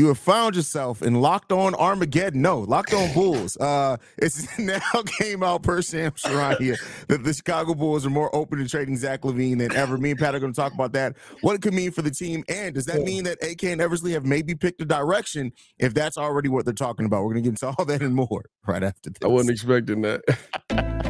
you have found yourself in Locked On Armageddon. No, Locked On Bulls. Uh, it's now came out per Shams Charania that the Chicago Bulls are more open to trading Zach LaVine than ever. Me and Pat are going to talk about that. What it could mean for the team, and does that mean that AK and Eversley have maybe picked a direction? If that's already what they're talking about, we're going to get into all that and more right after this. I wasn't expecting that.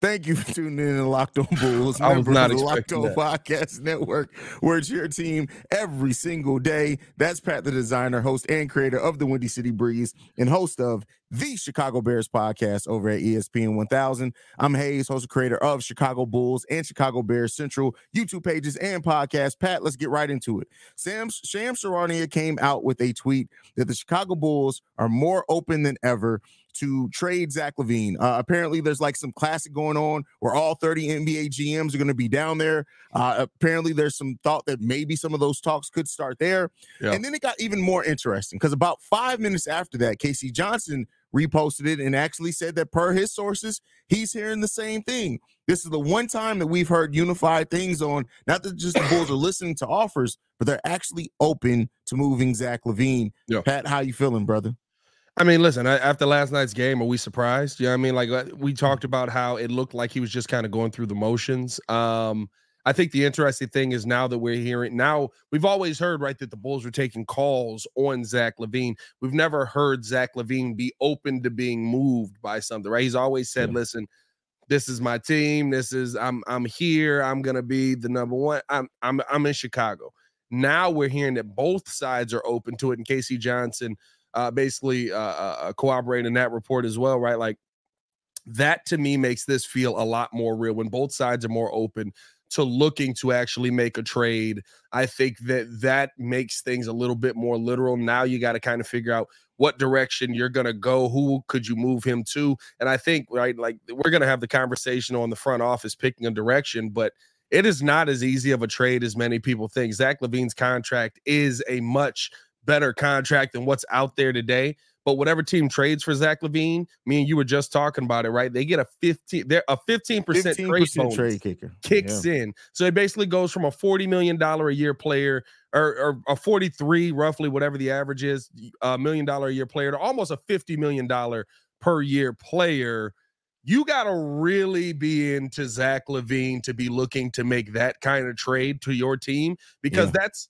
Thank you for tuning in to Locked On Bulls, I was not of the Locked On that. Podcast Network, where it's your team every single day. That's Pat, the designer, host, and creator of the Windy City Breeze, and host of the Chicago Bears podcast over at ESPN 1000. I'm Haize, host and creator of Chicago Bulls and Chicago Bears Central YouTube pages and podcast. Pat, let's get right into it. Sam Sham Charania came out with a tweet that the Chicago Bulls are more open than ever to trade Zach LaVine. Uh, apparently, there's like some classic going on where all 30 NBA GMs are going to be down there. Uh, apparently, there's some thought that maybe some of those talks could start there. Yeah. And then it got even more interesting because about five minutes after that, KC Johnson reposted it and actually said that per his sources, he's hearing the same thing. This is the one time that we've heard unified things on not that just the Bulls are listening to offers, but they're actually open to moving Zach LaVine. Yeah. Pat, how you feeling, brother? I mean, listen, I, after last night's game, are we surprised? you Yeah, I mean, like uh, we talked about how it looked like he was just kind of going through the motions. Um, I think the interesting thing is now that we're hearing now, we've always heard right that the Bulls were taking calls on Zach LaVine. We've never heard Zach LaVine be open to being moved by something, right? He's always said, Yeah. "Listen, this is my team. This is I'm I'm here. I'm gonna be the number one. I'm I'm I'm in Chicago." Now we're hearing that both sides are open to it, and KC Johnson uh, basically uh, uh, corroborating that report as well, right? Like that to me makes this feel a lot more real when both sides are more open to looking to actually make a trade. I think that that makes things a little bit more literal. Now you got to kind of figure out what direction you're going to go. Who could you move him to? And I think, right, like we're going to have the conversation on the front office picking a direction, but it is not as easy of a trade as many people think. Zach LaVine's contract is a much better contract than what's out there today. But whatever team trades for Zach LaVine, me and you were just talking about it, right? They get a 15, they're a 15% trade 15% bonus trade kicker. kicks in. So it basically goes from a $40 million a year player or, or a 43, roughly, whatever the average is, a million dollar a year player to almost a $50 million per year player. You got to really be into Zach LaVine to be looking to make that kind of trade to your team because Yeah. that's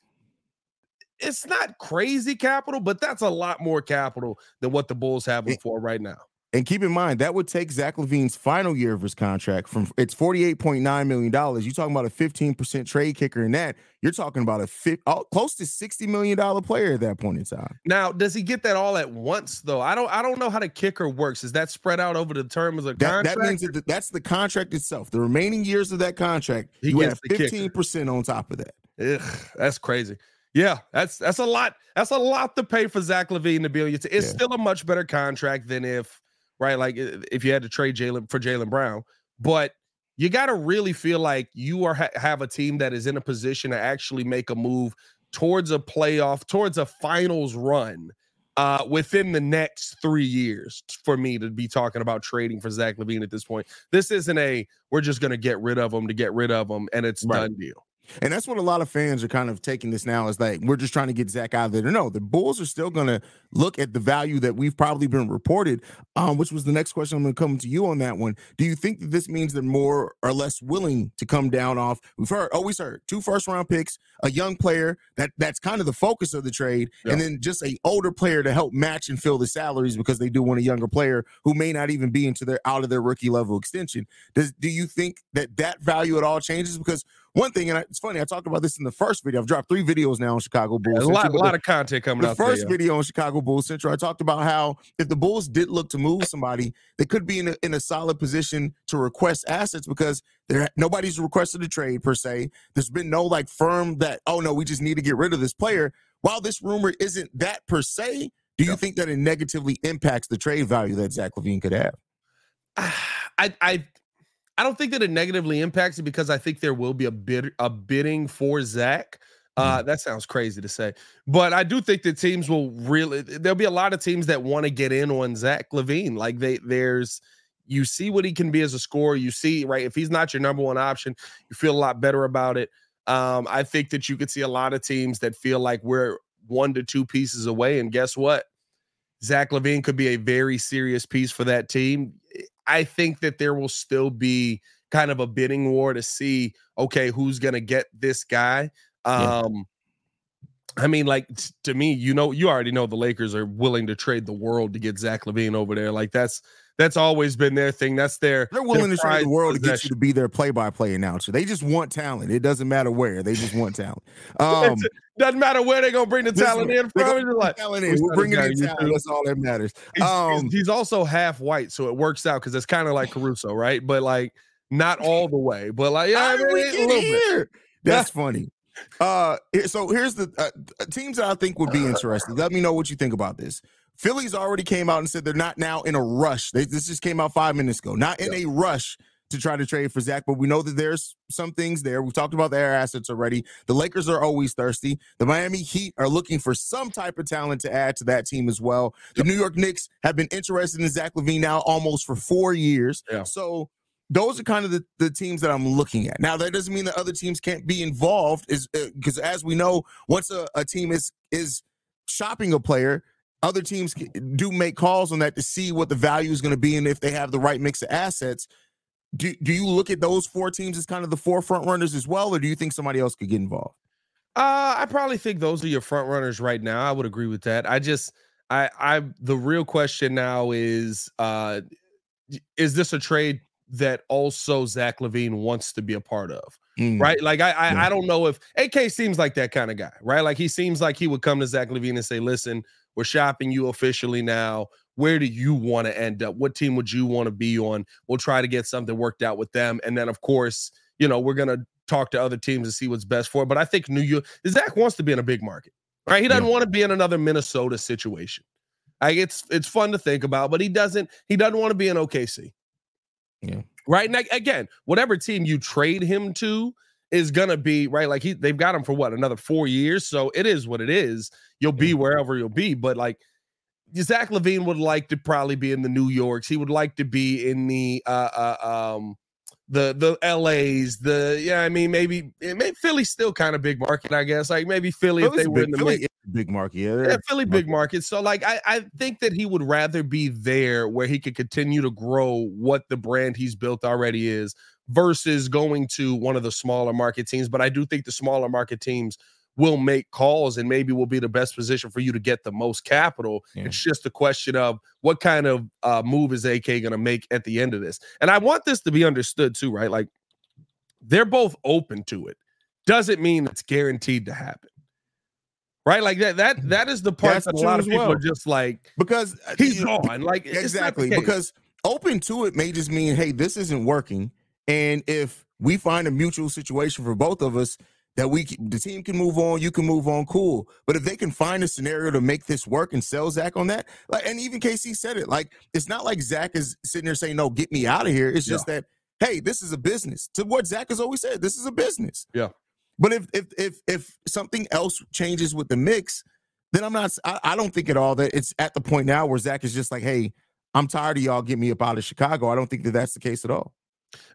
it's not crazy capital, but that's a lot more capital than what the Bulls have him for right now. And keep in mind that would take Zach LaVine's final year of his contract from it's forty eight point nine million dollars. You're talking about a fifteen percent trade kicker in that. You're talking about a fi- oh, close to sixty million dollar player at that point in time. Now, does he get that all at once though? I don't I don't know how the kicker works. Is that spread out over the terms of the That, contract? that means that that's the contract itself. The remaining years of that contract, He you gets have fifteen percent on top of that. Ugh, that's crazy. Yeah, that's that's a lot. That's a lot to pay for Zach LaVine to be on your team. It's Yeah. still a much better contract than if, right? Like if you had to trade Jalen for Jaylen Brown, but you got to really feel like you are ha- have a team that is in a position to actually make a move towards a playoff, towards a finals run. Uh, within the next three years, for me to be talking about trading for Zach LaVine at this point, this isn't a we're just going to get rid of him to get rid of him and it's Right. done deal. And that's what a lot of fans are kind of taking this now is like we're just trying to get Zach out of there. No, the Bulls are still going to look at the value that we've probably been reported. Um, which was the next question. I'm going to come to you on that one. Do you think that this means they're more or less willing to come down off? We've heard, always heard, two first round picks, a young player that that's kind of the focus of the trade, Yeah. and then just a older player to help match and fill the salaries because they do want a younger player who may not even be into their out of their rookie level extension. Does do you think that that value at all changes? Because one thing, and I, it's funny, I talked about this in the first video. I've dropped three videos now on Chicago Bulls. There's a lot, a lot the- of content coming up. the out first there. yeah. video on Chicago Bulls Central, I talked about how if the Bulls did look to move somebody, they could be in a, in a solid position to request assets because there nobody's requested a trade per se. There's been no like firm that oh no, we just need to get rid of this player. While this rumor isn't that per se, do you Yeah. think that it negatively impacts the trade value that Zach LaVine could have? I I I don't think that it negatively impacts it because I think there will be a bid a bidding for Zach. Uh, that sounds crazy to say, but I do think that teams will really. There'll be a lot of teams that want to get in on Zach LaVine. Like they, there's, you see what he can be as a scorer. You see, right? If he's not your number one option, you feel a lot better about it. Um, I think that you could see a lot of teams that feel like we're one to two pieces away, and guess what? Zach LaVine could be a very serious piece for that team. I think that there will still be kind of a bidding war to see, okay, who's going to get this guy. Yeah. Um, I mean, like t- to me, you know, you already know the Lakers are willing to trade the world to get Zach LaVine over there. Like that's that's always been their thing. That's their They're willing their to trade the world to get you to be their play-by-play announcer. They just want talent. It doesn't matter where. They just want talent. Um. Doesn't matter where they're gonna bring the listen, talent in from. It's like, talent in. We're bringing in talent. That's all that matters. he's, Um, he's, he's also half white, so it works out because it's kind of like Caruso, right? But like not all the way, but like yeah, How did we a get little bit. here? That's funny. Uh, so here's the uh, uh, teams that I think would be interesting. Let me know what you think about this. Phillies already came out and said they're not now in a rush. They, this just came out five minutes ago. Not in a rush to try to trade for Zach, but we know that there's some things there. We've talked about their assets already. The Lakers are always thirsty. The Miami Heat are looking for some type of talent to add to that team as well. The New York Knicks have been interested in Zach LaVine now almost for four years. Yeah. So those are kind of the, the teams that I'm looking at. Now that doesn't mean that other teams can't be involved, is uh, because as we know, once a, a team is is shopping a player, other teams do make calls on that to see what the value is going to be and if they have the right mix of assets. Do, do you look at those four teams as kind of the four front runners as well, or do you think somebody else could get involved? Uh, I probably think those are your front runners right now. I would agree with that. I just, I, I, the real question now is, uh, is this a trade that also Zach LaVine wants to be a part of? Mm, Right? Like, I, I, Yeah. I don't know if AK seems like that kind of guy, right? Like, he seems like he would come to Zach LaVine and say, "Listen, we're shopping you officially now. Where do you want to end up? What team would you want to be on? We'll try to get something worked out with them, and then, of course, you know, we're gonna talk to other teams and see what's best for. it. But I think New York, Zach wants to be in a big market, right? He doesn't want to be in another Minnesota situation. Like it's it's fun to think about, but he doesn't he doesn't want to be in OKC. Yeah. Right. And again, whatever team you trade him to is gonna be right. Like he they've got him for what another four years. So it is what it is. You'll be wherever you'll be. But like Zach LaVine would like to probably be in the New Yorks. He would like to be in the uh, uh um the the LAs, the yeah, I mean maybe maybe Philly's still kind of big market, I guess. Like maybe Philly if they were big, in the Philly is big market. Yeah, Yeah, Philly big market. So like I, I think that he would rather be there where he could continue to grow what the brand he's built already is versus going to one of the smaller market teams. But I do think the smaller market teams will make calls and maybe will be the best position for you to get the most capital. Yeah. It's just a question of what kind of uh, move is AK going to make at the end of this. And I want this to be understood too, right? Like they're both open to it. Doesn't mean it's guaranteed to happen. Right? Like that that that is the part That's that a lot of people well. are just like because uh, he's you know, gone. Like it's not the exactly because open to it may just mean hey this isn't working and if we find a mutual situation for both of us that we the team can move on you can move on cool but if they can find a scenario to make this work and sell zach on that like and even kc said it like it's not like zach is sitting there saying no get me out of here it's just that hey this is a business to what zach has always said this is a business Yeah. but if if if if something else changes with the mix then i'm not I, I don't think at all that it's at the point now where zach is just like hey I'm tired of y'all get me up out of Chicago. I don't think that that's the case at all.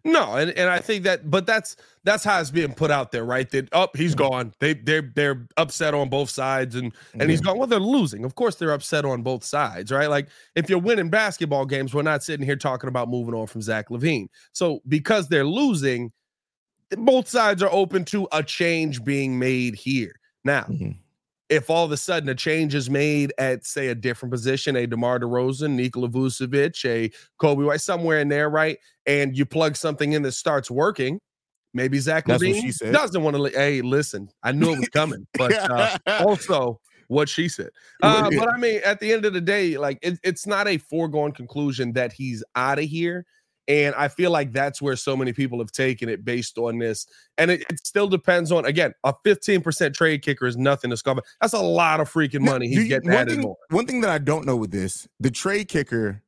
No, and, and I think that, but that's that's how it's being put out there, right? That up, oh, he's gone. They they're they're upset on both sides, and and he's gone. Well, they're losing. Of course, they're upset on both sides, right? Like if you're winning basketball games, we're not sitting here talking about moving on from Zach LaVine. So because they're losing, both sides are open to a change being made here. Now, Mhm. If all of a sudden a change is made at say a different position, a DeMar DeRozan, Nikola Vucevic, a Coby White, somewhere in there, right? And you plug something in that starts working, maybe Zach That's Levine doesn't want to. Li- hey, listen, I knew it was coming, but uh, also what she said. Uh, but I mean, at the end of the day, like it, it's not a foregone conclusion that he's out of here. And I feel like that's where so many people have taken it based on this. And it, it still depends on, again, a 15% trade kicker is nothing to scoff at. That's a lot of freaking money do he's you- getting one added thing, more. One thing that I don't know with this, the trade kicker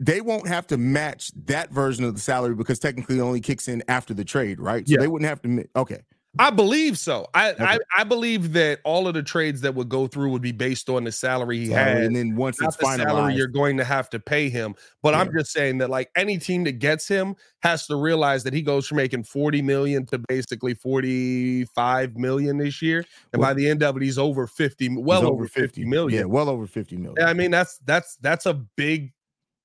they won't have to match that version of the salary because technically it only kicks in after the trade, right? So Yeah. they wouldn't have to. Okay. I believe so. I, Okay. I I believe that all of the trades that would go through would be based on the salary he Salary, had. and then once it's the salary you're going to have to pay him. But I'm just saying that like any team that gets him has to realize that he goes from making 40 million to basically 45 million this year. And Well- by the end of it, he's over 50, well over 50 million. Yeah, well over 50 million. Yeah, I mean that's that's that's a big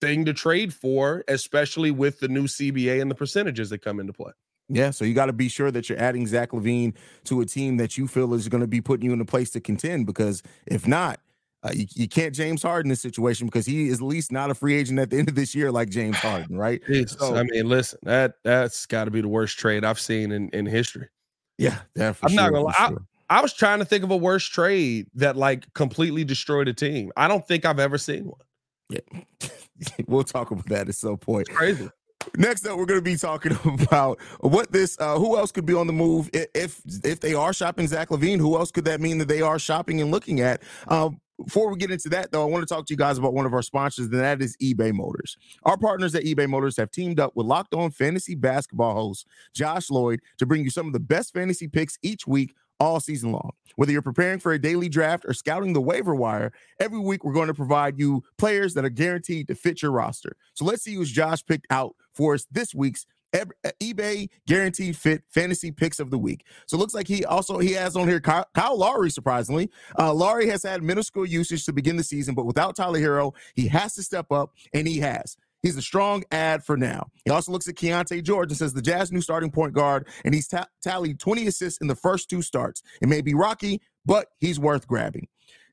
thing to trade for, especially with the new CBA and the percentages that come into play. Yeah, so you got to be sure that you're adding Zach LaVine to a team that you feel is going to be putting you in a place to contend. Because if not, uh, you, you can't James Harden this situation because he is at least not a free agent at the end of this year like James Harden, right? So- I mean, listen, that that's got to be the worst trade I've seen in in history. Yeah, yeah. I'm not gonna lie, sure. I was trying to think of a worse trade that like completely destroyed a team. I don't think I've ever seen one. Yeah. we'll talk about that at some point. Crazy. Next up, we're going to be talking about what this. Uh, who else could be on the move if if they are shopping Zach LaVine? Who else could that mean that they are shopping and looking at? Um, before we get into that, though, I want to talk to you guys about one of our sponsors, and that is eBay Motors. Our partners at eBay Motors have teamed up with Locked On Fantasy Basketball host Josh Lloyd to bring you some of the best fantasy picks each week, all season long. Whether you're preparing for a daily draft or scouting the waiver wire, every week we're going to provide you players that are guaranteed to fit your roster. So let's see who's Josh picked out for us this week's eBay guaranteed fit fantasy picks of the week. So it looks like he also he has on here Kyle, Kyle Lowry. Surprisingly, uh, Lowry has had middle school usage to begin the season, but without Tyler Herro, he has to step up, and he has. He's a strong ad for now. He also looks at Keyonte George and says the Jazz new starting point guard, and he's ta- tallied 20 assists in the first two starts. It may be rocky, but he's worth grabbing.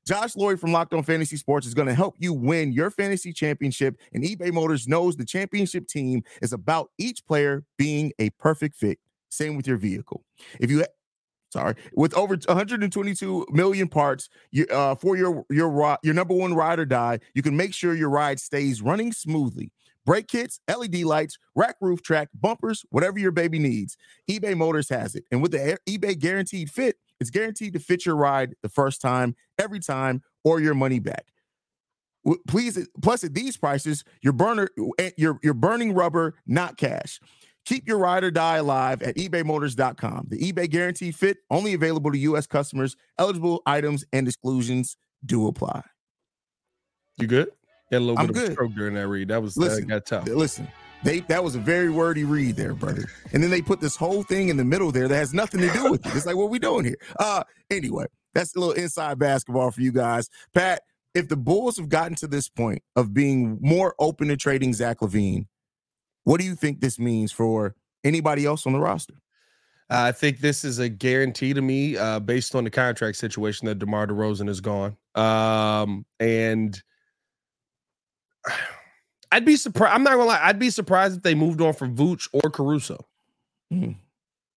Josh Lloyd from Locked On Fantasy Sports is going to help you win your fantasy championship, and eBay Motors knows the championship team is about each player being a perfect fit. Same with your vehicle. If you sorry, with over 122 million parts you, uh, for your your your number one ride or die, you can make sure your ride stays running smoothly. Brake kits, LED lights, rack roof track, bumpers, whatever your baby needs, eBay Motors has it. And with the eBay Guaranteed Fit, it's guaranteed to fit your ride the first time, every time, or your money back. Please, plus at these prices, your burner, eh, you're, you're burning rubber, not cash. Keep your ride or die alive at ebaymotors.com. The eBay Guaranteed Fit only available to U.S. customers. Eligible items and exclusions do apply. You good? Get a little I'm bit of good. stroke during that read. That was Listen, that got tough. Listen, they that was a very wordy read there, brother. And then they put this whole thing in the middle there that has nothing to do with it. It's like, what we doing here? Uh anyway, that's a little inside basketball for you guys. Pat, if the Bulls have gotten to this point of being more open to trading Zach LaVine, what do you think this means for anybody else on the roster? I think this is a guarantee to me, uh, based on the contract situation that DeMar DeRozan is gone. Um, and I'd be surprised. I'm not gonna lie. I'd be surprised if they moved on from Vooch or Caruso. Hmm.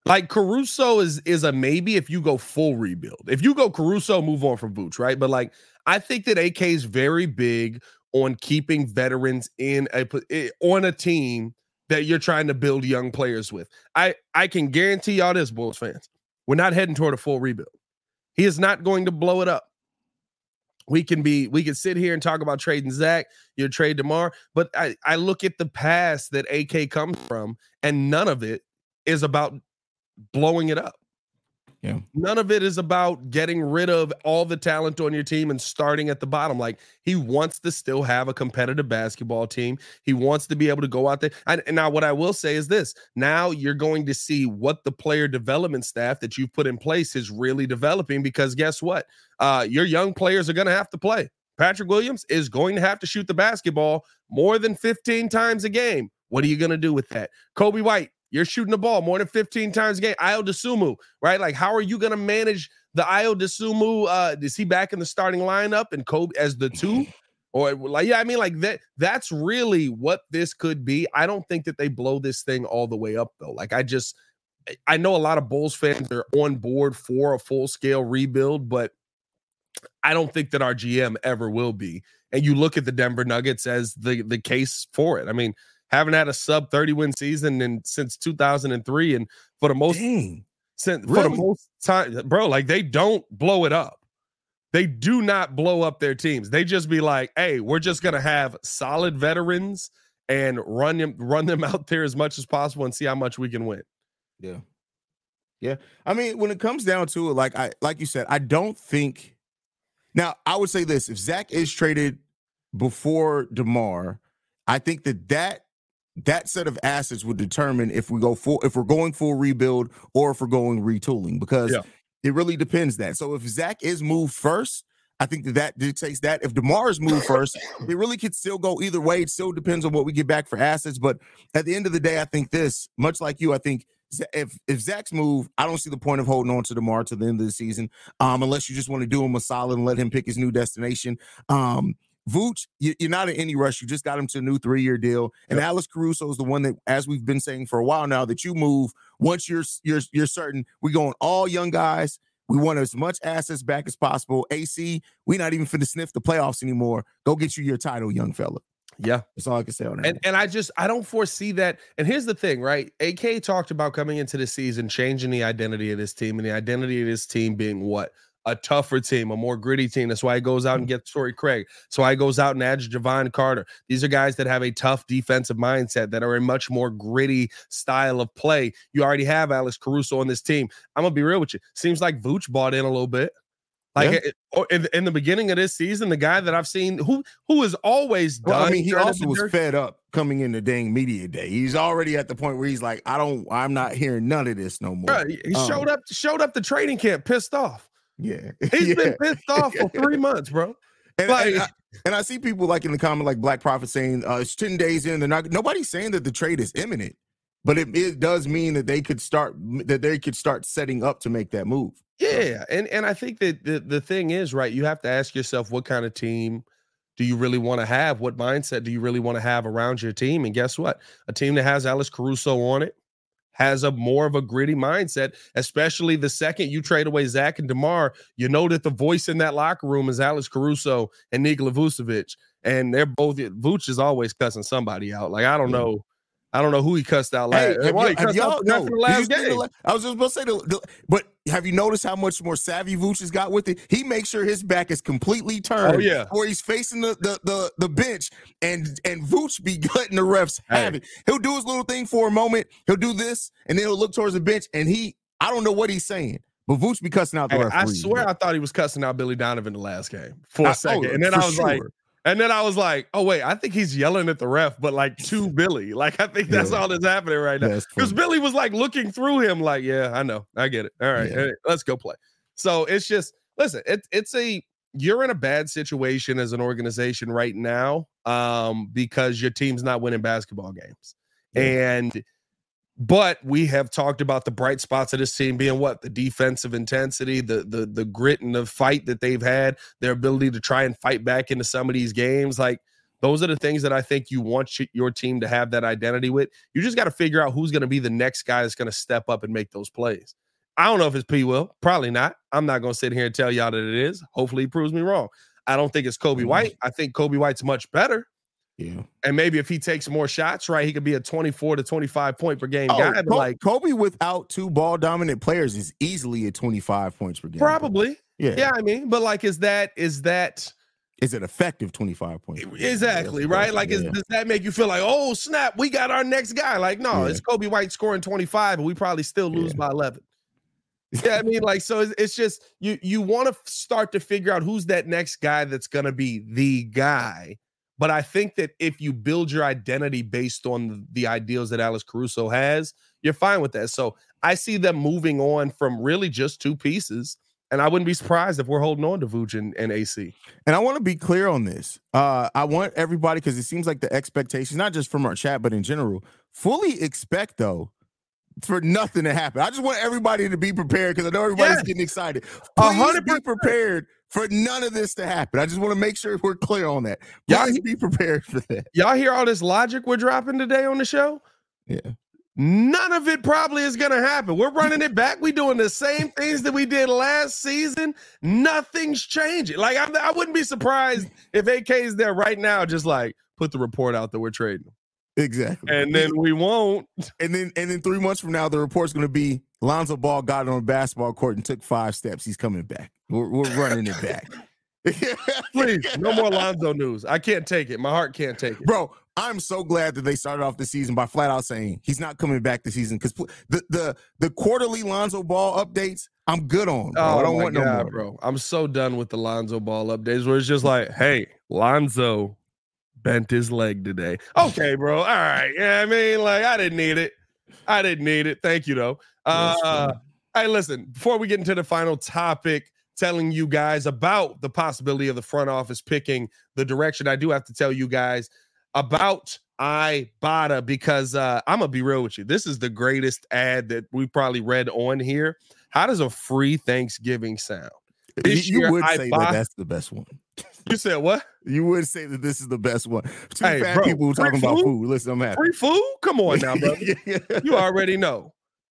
Like Caruso is is a maybe if you go full rebuild. If you go Caruso, move on from Vooch, right? But like I think that AK is very big on keeping veterans in a eh, on a team that you're trying to build young players with. I I can guarantee y'all this, Bulls fans. We're not heading toward a full rebuild. He is not going to blow it up. We can be we can sit here and talk about trading Zach, your trade tomorrow, but I I look at the past that AK comes from, and none of it is about blowing it up. Yeah. None of it is about getting rid of all the talent on your team and starting at the bottom. Like he wants to still have a competitive basketball team. He wants to be able to go out there. And, and now, what I will say is this now you're going to see what the player development staff that you've put in place is really developing because guess what? Uh, your young players are going to have to play. Patrick Williams is going to have to shoot the basketball more than 15 times a game. What are you going to do with that? Coby White, you're shooting the ball more than 15 times a game. Ayo Dosunmu, right? Like, how are you going to manage the Ayo Dosunmu? Uh, is he back in the starting lineup and Coby as the two? Or like, yeah, I mean, like that. That's really what this could be. I don't think that they blow this thing all the way up though. Like, I just, I know a lot of Bulls fans are on board for a full scale rebuild, but I don't think that our GM ever will be. And you look at the Denver Nuggets as the the case for it. I mean, haven't had a sub 30 win season in since 2003 and for the most Dang. since for the most time bro, like they don't blow it up. they do not blow up their teams. They just be like, "Hey, we're just gonna have solid veterans and run them run them out there as much as possible and see how much we can win." Yeah, yeah. I mean, when it comes down to it, like I like you said, I don't think. Now, I would say this: if Zach is traded before Demar, I think that that that set of assets would determine if we go full if we're going full rebuild or if we're going retooling because Yeah. it really depends that. So if Zach is moved first, I think that that dictates that. If Demar is moved first, it really could still go either way. It still depends on what we get back for assets. But at the end of the day, I think this, much like you, I think if if Zach's move, I don't see the point of holding on to Demar to the end of the season, um, unless you just want to do him a solid and let him pick his new destination. Um, Vooch, you, you're not in any rush. You just got him to a new three year deal, and Alex Caruso is the one that, as we've been saying for a while now, that you move once you're you're you're certain. We going all young guys. We want as much assets back as possible. AC, we're not even finna sniff the playoffs anymore. Go get you your title, young fella. Yeah. That's all I can say on that. And and I just I don't foresee that. And here's the thing, right? AK talked about coming into the season changing the identity of this team, and the identity of this team being what a tougher team, a more gritty team. That's why he goes out and mm-hmm. gets Torrey Craig. So he goes out and adds Jevon Carter. These are guys that have a tough defensive mindset that are a much more gritty style of play. You already have Alex Caruso on this team. I'm gonna be real with you. Seems like Vooch bought in a little bit. Like Yeah. Eh, eh, oh, in, in the beginning of this season, the guy that I've seen who who is always done. Well, I mean, he also was fed up coming into dang media day. He's already at the point where he's like, I don't, I'm not hearing none of this no more. Bruh, he Um, showed up showed up the training camp pissed off. Yeah, He's yeah. been pissed off for three months, bro. And, like- and, I, and I see people like in the comment, like Black Prophet saying, uh, it's 10 days in. They're not, nobody's saying that the trade is imminent, but it, it does mean that they could start, that they could start setting up to make that move. Yeah, and and I think that the the thing is right. You have to ask yourself what kind of team do you really want to have? What mindset do you really want to have around your team? And guess what? A team that has Alex Caruso on it has a more of a gritty mindset, especially the second you trade away Zach and Demar. You know that the voice in that locker room is Alex Caruso and Nikola Vucevic, and they're both. Vooch is always cussing somebody out. Like I don't know, I don't know who he cussed out Hey, last. have well, have y'all- no, after the did you last the. I was just about to say, the, the- but have you noticed how much more savvy Vooch has got with it? He makes sure his back is completely turned. Oh, yeah. or he's facing the the the, the bench, and and Vooch be letting the refs have Hey. it. He'll do his little thing for a moment. He'll do this, and then he'll look towards the bench, and he, I don't know what he's saying, but Vooch be cussing out the Hey, I referees. swear I thought he was cussing out Billy Donovan the last game for I- a second. oh, and then I was like, sure. And then I was like, oh wait, I think he's yelling at the ref, but like to Billy. Like I think that's Yeah. all that's happening right now. Because. Billy was like looking through him, like, yeah, I know, I get it. All right, Yeah. let's go play. So it's just listen, it's it's a you're in a bad situation as an organization right now, um, because your team's not winning basketball games. And but we have talked about the bright spots of this team being what the defensive intensity, the the the grit and the fight that they've had, their ability to try and fight back into some of these games. Like those are the things that I think you want your team to have that identity with. You just got to figure out who's going to be the next guy that's going to step up and make those plays. I don't know if it's P. Will, probably not. I'm not going to sit here and tell y'all that it is. Hopefully, he proves me wrong. I don't think it's Coby Mhm. White. I think Coby White's much better. Yeah. And maybe if he takes more shots, right, he could be a 24 to 25 point per game Oh, guy. But Ko- like, Coby without two ball dominant players is easily at 25 points per game. probably, Yeah. yeah. I mean, but like, is that is that Is it effective 25 points? exactly right? Like, is, does that make you feel like, oh snap, we got our next guy? Like, no, Yeah. it's Coby White scoring 25, and we probably still lose Yeah. by 11. Yeah, I mean, like, so it's, it's just you you want to start to figure out who's that next guy that's gonna be the guy. But I think that if you build your identity based on the, ideals that Alex Caruso has, you're fine with that. So I see them moving on from really just two pieces. And I wouldn't be surprised if we're holding on to Vooch and, and AC. And I want to be clear on this. Uh, I want everybody because it seems like the expectations, not just from our chat, but in general, fully expect though for nothing to happen. I just want everybody to be prepared because I know everybody's Yes. getting excited. A Please hundred be prepared for none of this to happen. I just want to make sure we're clear on that. Y'all be prepared for that. Y'all hear all this logic we're dropping today on the show? Yeah. None of it probably is going to happen. We're running it back. We doing the same things that we did last season. Nothing's changing. Like I, I wouldn't be surprised if AK is there right now, just like put the report out that we're trading. Exactly. and then we won't. and then and then three months from now, the report's going to be Lonzo Ball got on a basketball court and took five steps. He's coming back. We're, we're running it back. Please, no more Lonzo news. I can't take it. My heart can't take it. Bro, I'm so glad that they started off the season by flat out saying he's not coming back this season because the, the the quarterly Lonzo Ball updates, I'm good on. Bro. Oh, I don't want God, no more. bro. I'm so done with the Lonzo Ball updates where it's just like, hey, Lonzo bent his leg today. Okay, bro. All right. Yeah, I mean, like, I didn't need it. I didn't need it. Thank you, though. Uh, hey, listen, before we get into the final topic, telling you guys about the possibility of the front office picking the direction, I do have to tell you guys about Ibotta because uh, I'm gonna be real with you. This is the greatest ad that we probably read on here. How does a free Thanksgiving sound? You- this you year would I say buy- that that's the best one. You said what? You would say that this is the best one. Two Hey, fat bro, people talking about food? food. Listen, I'm happy. Free food? Come on now, bro. you already know.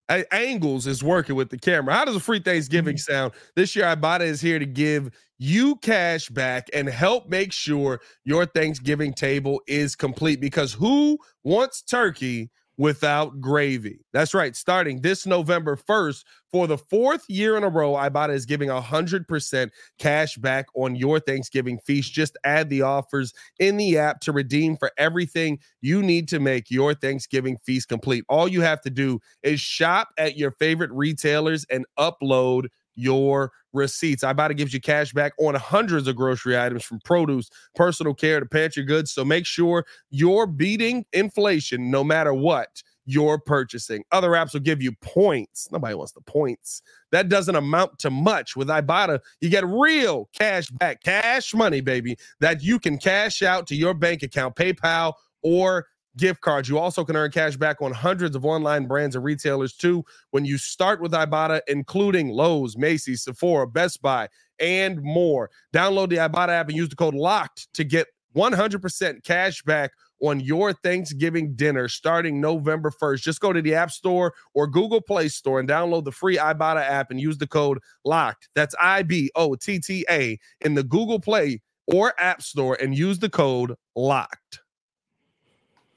Angles is working with the camera. How does a free Thanksgiving mm-hmm. sound? This year, Ibotta is here to give you cash back and help make sure your Thanksgiving table is complete because who wants turkey without gravy? That's right. Starting this November 1st, for the fourth year in a row, Ibotta is giving 100% cash back on your Thanksgiving feast. Just add the offers in the app to redeem for everything you need to make your Thanksgiving feast complete. All you have to do is shop at your favorite retailers and upload your receipts. Ibotta gives you cash back on hundreds of grocery items from produce, personal care to pantry goods. So make sure you're beating inflation no matter what you're purchasing. Other apps will give you points. Nobody wants the points. That doesn't amount to much. With Ibotta, you get real cash back, cash money, baby, that you can cash out to your bank account, PayPal, or gift cards. You also can earn cash back on hundreds of online brands and retailers too when you start with Ibotta, including Lowe's, Macy's, Sephora, Best Buy, and more. Download the Ibotta app and use the code LOCKED to get 100% cash back on your Thanksgiving dinner starting November 1st. Just go to the App Store or Google Play Store and download the free Ibotta app and use the code LOCKED. That's I B O T T A in the Google Play or App Store and use the code LOCKED.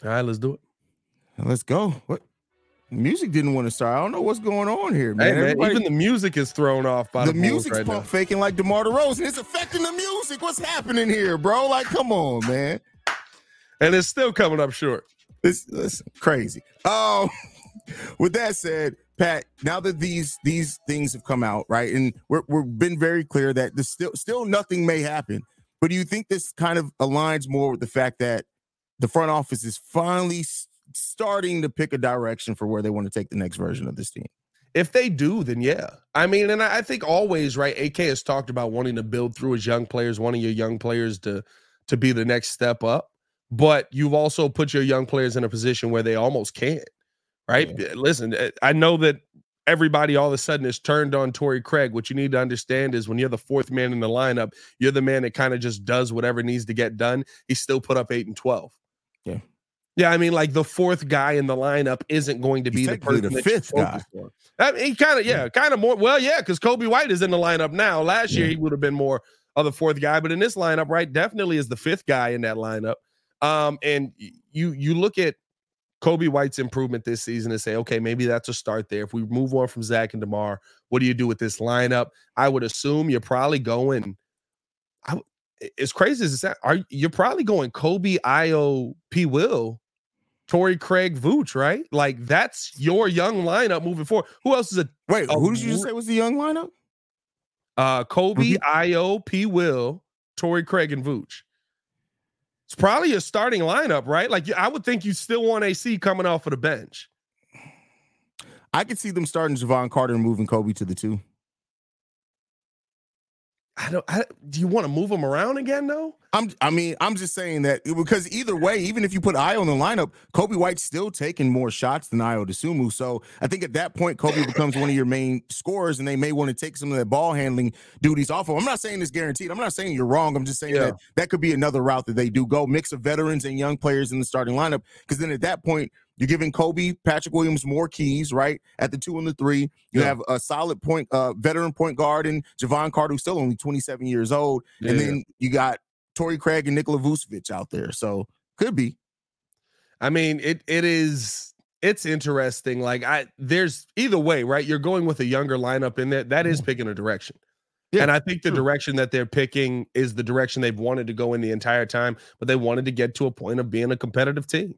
All right, let's do it. Let's go. What? Music didn't want to start. I don't know what's going on here, man. Hey, man, even the music is thrown off by the the, music's right pump faking like DeMar DeRozan. It's affecting the music. What's happening here, bro? Like, come on, man. And it's still coming up short. This, this crazy. Um, with that said, Pat, now that these these things have come out, right, and we're we've been very clear that there's still still nothing may happen. But do you think this kind of aligns more with the fact that the front office is finally starting to pick a direction for where they want to take the next version of this team? If they do, then yeah. I mean, and I think always, right? AK has talked about wanting to build through his young players, wanting your young players to to be the next step up. But you've also put your young players in a position where they almost can't, right? Listen, eh, I know that everybody all of a sudden is turned on Torrey Craig. What you need to understand is when you're the fourth man in the lineup, you're the man that kind of just does whatever needs to get done. He still put up eight and twelve. Yeah. Yeah, I mean, like the fourth guy in the lineup isn't going to be the person the fifth guy. focus. I mean, he kind of, yeah, kind of more. Well, yeah, because Coby White is in the lineup now. Last year, Yeah. he would have been more of the fourth guy, but in this lineup, right, definitely is the fifth guy in that lineup. Um, and you you look at Coby White's improvement this season and say, okay, maybe that's a start there. If we move on from Zach and Demar, what do you do with this lineup? I would assume you're probably going. As crazy as it sounds, are you're probably going Coby, Ayo, P. Will, Torrey Craig, Vooch, right? Like that's your young lineup moving forward. Who else is a Wait, Oh, who did you say was the young lineup? uh Coby, Ayo, P. Will, Torrey Craig, and Vooch? It's probably a starting lineup, right? Like I would think you still want AC coming off of the bench. I could see them starting Jevon Carter and moving Coby to the two. I don't. I, do you want to move them around again, though? I'm I mean, I'm just saying that because either way, even if you put Ayo in the lineup, Coby White's still taking more shots than Ayo Dosunmu. So I think at that point, Coby becomes one of your main scorers, and they may want to take some of that ball handling duties off of. him. I'm not saying it's guaranteed. I'm not saying you're wrong. I'm just saying Yeah. that that could be another route that they do go mix of veterans and young players in the starting lineup. Because then at that point, you're giving Coby, Patrick Williams more keys, right? At the two and the three. You Yeah. have a solid point, uh, veteran point guard and Jevon Carter, who's still only 27 years old. And then you got Torrey Craig and Nikola Vucevic out there. So could be. I mean, it it is it's interesting. Like I there's either way, right? You're going with a younger lineup in there. That is picking a direction. Yeah, and I think the true. direction that they're picking is the direction they've wanted to go in the entire time, but they wanted to get to a point of being a competitive team.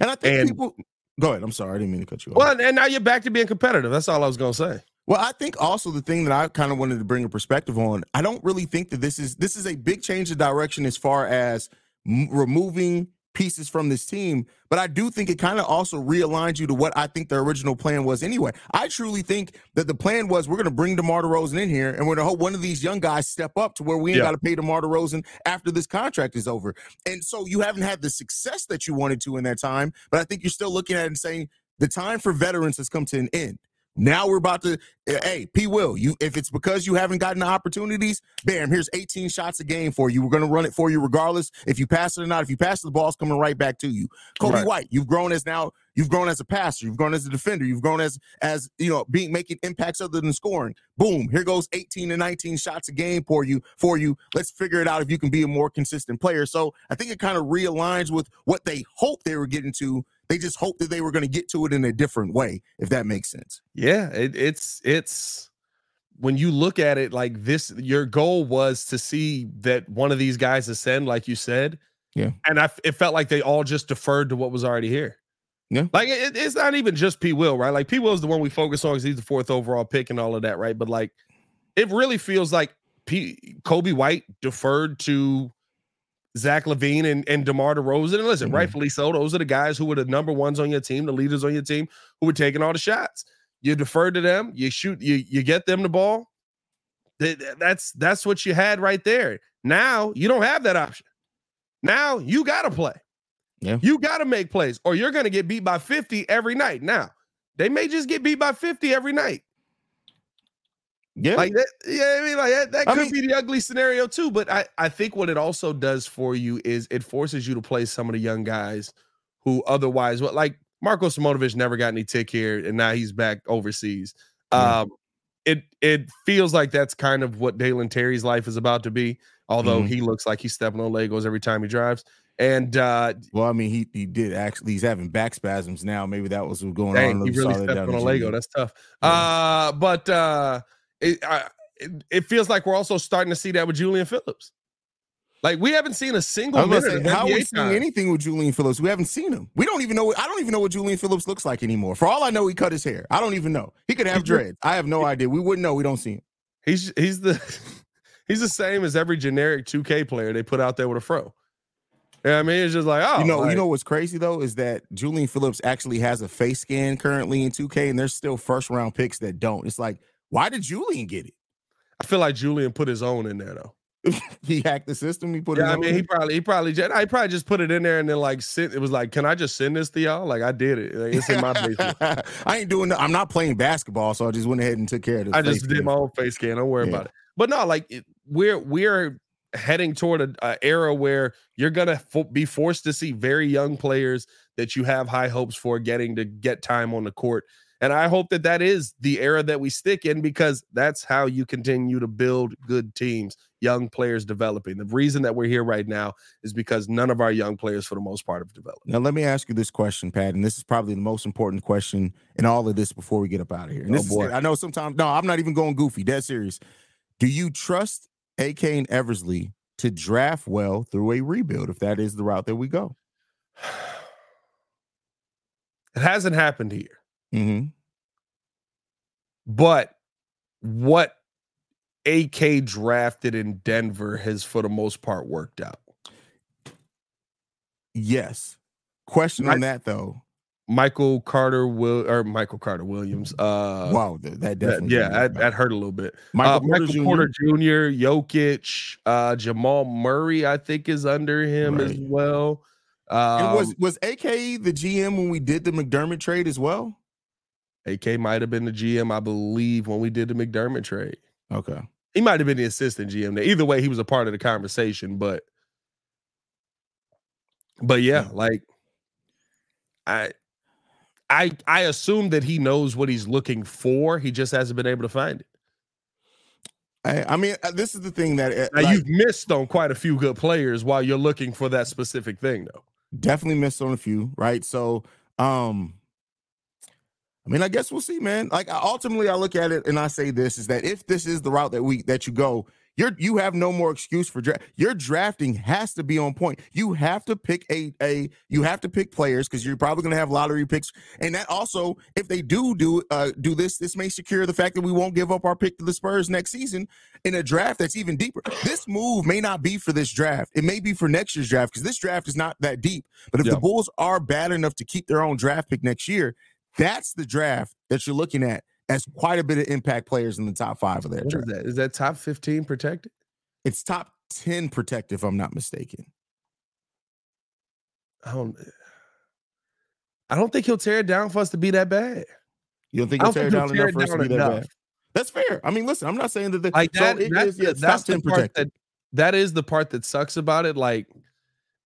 And I think And- people go ahead. I'm sorry, I didn't mean to cut you off. Well, and now you're back to being competitive. That's all I was gonna say. Well, I think also the thing that I kind of wanted to bring a perspective on, I don't really think that this is this is a big change of direction as far as m- removing pieces from this team, but I do think it kind of also realigns you to what I think the original plan was anyway. I truly think that the plan was we're going to bring DeMar DeRozan in here and we're going to hope one of these young guys step up to where we ain't Yeah. got to pay DeMar DeRozan after this contract is over. And so you haven't had the success that you wanted to in that time, but I think you're still looking at it and saying the time for veterans has come to an end. Now we're about to, eh, hey, P. Will, you if it's because you haven't gotten the opportunities, bam, here's 18 shots a game for you. We're gonna run it for you regardless if you pass it or not. If you pass it, the ball's coming right back to you. Coby Right. White, you've grown as now, you've grown as a passer, you've grown as a defender, you've grown as as you know, being making impacts other than scoring. Boom, here goes 18 to 19 shots a game for you, for you. Let's figure it out if you can be a more consistent player. So I think it kind of realigns with what they hope they were getting to. They just hoped that they were going to get to it in a different way, if that makes sense. Yeah, it, it's it's when you look at it like this, your goal was to see that one of these guys ascend, like you said. Yeah. and I it felt like they all just deferred to what was already here. Yeah. like it, it's not even just P. Will, right? Like P. Will is the one we focus on because he's the fourth overall pick and all of that, right? But like, it really feels like P. Coby White deferred to Zach LaVine and, and DeMar DeRozan. And listen, Mhm. rightfully so. Those are the guys who were the number ones on your team, the leaders on your team, who were taking all the shots. You defer to them, you shoot, you you get them the ball. Th- th- That's that's what you had right there. Now you don't have that option. Now you gotta play. Yeah. You gotta make plays, or you're gonna get beat by 50 every night. Now, they may just get beat by 50 every night. Yeah. Like that, yeah, I mean, like that, that I could mean- be the ugly scenario too. But I, I think what it also does for you is it forces you to play some of the young guys who otherwise, what like Marko Simonovic never got any tick here, and now he's back overseas. Yeah. Um, it it feels like that's kind of what Dalen Terry's life is about to be. Although Mhm. he looks like he's stepping on Legos every time he drives. And uh, Well, I mean, he he did actually. He's having back spasms now. Maybe that was what's going Dang, on. he really stepped on a Lego. That's tough. Yeah. Uh, but uh, it, I, it it feels like we're also starting to see that with Julian Phillips. Like we haven't seen a single minute gonna say, of how are we seeing time. anything with Julian Phillips? We haven't seen him. We don't even know. I don't even know what Julian Phillips looks like anymore. For all I know, he cut his hair. I don't even know. He could have dreads. I have no idea. We wouldn't know. We don't see him. He's he's the he's the same as every generic 2K player they put out there with a fro. Yeah, I mean it's just like oh, you know, like, you know what's crazy though is that Julian Phillips actually has a face scan currently in 2K, and there's still first round picks that don't. It's like, why did Julian get it? I feel like Julian put his own in there though. He hacked the system. He put Yeah, it. I mean he probably he probably just, he probably just put it in there and then like sent it was like, can I just send this to y'all? Like I did it. Like, it's in my basement. I ain't doing. I'm not playing basketball, so I just went ahead and took care of this. I just did my own face scan. Don't worry Yeah. about it. But no, like it, we're we're heading toward a, a era where you're gonna fo- be forced to see very young players that you have high hopes for getting to get time on the court. And I hope that that is the era that we stick in because that's how you continue to build good teams, young players developing. The reason that we're here right now is because none of our young players, for the most part, have developed. Now, let me ask you this question, Pat, and this is probably the most important question in all of this before we get up out of here. And Oh, this is, boy. I know sometimes, no, I'm not even going goofy, dead serious. Do you trust AK and Eversley to draft well through a rebuild if that is the route that we go? It hasn't happened here. Mm-hmm. But what AK drafted in Denver has, for the most part, worked out. Yes. Question Right. on that though. Michael Carter will or Michael Carter Williams. Uh, wow, that that- definitely. yeah, that, that hurt a little bit. Michael, uh, Porter Michael Jr. Porter Jr., Jokic, uh, Jamal Murray, I think, is under him as well. Um, was was AK the GM when we did the McDermott trade as well? AK might have been the GM, I believe, when we did the McDermott trade. Okay. He might have been the assistant GM there. Either way, he was a part of the conversation, but but yeah, like I I I assume that he knows what he's looking for. He just hasn't been able to find it. I, I mean, uh, this is the thing that uh, Now like- you've missed on quite a few good players while you're looking for that specific thing, though. Definitely missed on a few, right? So, um, I mean, I guess we'll see, man. Like ultimately, I look at it and I say this is that if this is the route that we that you go, you're you have no more excuse for draft. Your drafting has to be on point. You have to pick a a you have to pick players because you're probably going to have lottery picks, and that also if they do do uh do this, this may secure the fact that we won't give up our pick to the Spurs next season in a draft that's even deeper. This move may not be for this draft. It may be for next year's draft because this draft is not that deep. But if Yeah. the Bulls are bad enough to keep their own draft pick next year, that's the draft that you're looking at as quite a bit of impact players in the top five of that What is draft. that? Is that top 15 protected? It's top 10 protected, if I'm not mistaken. I don't I don't think he'll tear it down for us to be that bad. You don't think he'll don't tear think it he'll down enough for us to be that enough. bad? That's fair. I mean, listen, I'm not saying that the Like so that, it that's, is- yeah, that's the 10 part protected. that that is the part that sucks about it. Like,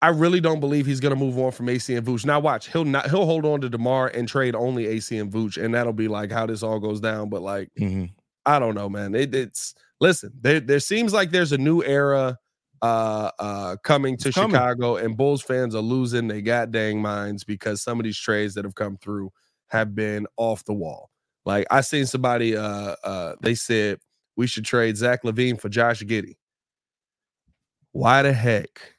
I really don't believe he's gonna move on from AC and Vooch. Now watch, he'll not he'll hold on to DeMar and trade only AC and Vooch, and that'll be like how this all goes down. But like, Mhm. I don't know, man. It, it's listen, there there seems like there's a new era uh uh coming to coming. Chicago, and Bulls fans are losing their goddamn minds because some of these trades that have come through have been off the wall. Like I seen somebody uh uh they said we should trade Zach LaVine for Josh Giddey. Why the heck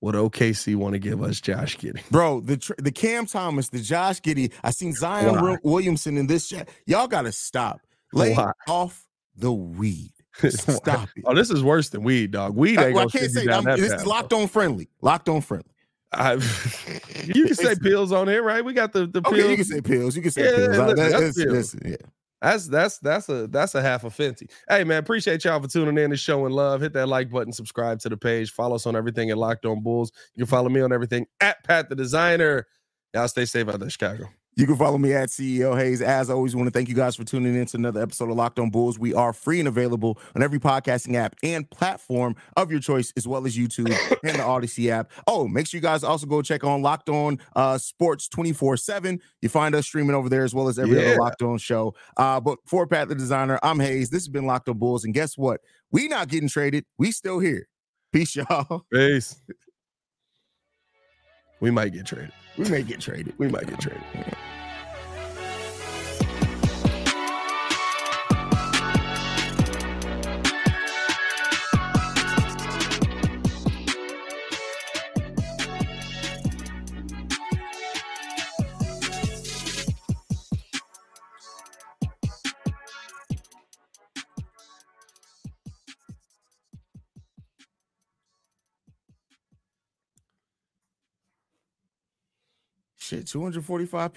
would OKC want to give us Josh Giddey? Bro, the tr- the Cam Thomas, the Josh Giddey, I seen Zion Why? Williamson in this chat. Y'all got to stop. Lay Why? off the weed. Stop it. Oh, this is worse than weed, dog. Weed ain't well, I can't say that this path, is locked on friendly. Locked on friendly. I, you can say pills on here, right? We got the the pills. Okay, you can say pills. You can say Yeah, pills. listen, I- that's that's- pills. that's- yeah. That's that's that's a that's a half a fenty. Hey man, appreciate y'all for tuning in and showing love. Hit that like button, subscribe to the page, follow us on everything at Locked On Bulls. You can follow me on everything at Pat the Designer. Y'all stay safe out there, Chicago. You can follow me at CEO Haize. As always, want to thank you guys for tuning in to another episode of Locked On Bulls. We are free and available on every podcasting app and platform of your choice, as well as YouTube and the Odyssey app. Oh, make sure you guys also go check on Locked On uh, Sports 24 7. You find us streaming over there as well as every Yeah. other Locked On show. Uh, but for Pat the Designer, I'm Haize. This has been Locked On Bulls. And guess what? We not getting traded. We still here. Peace, y'all. Peace. We might get traded. We may get traded. We might get traded. Shit, 245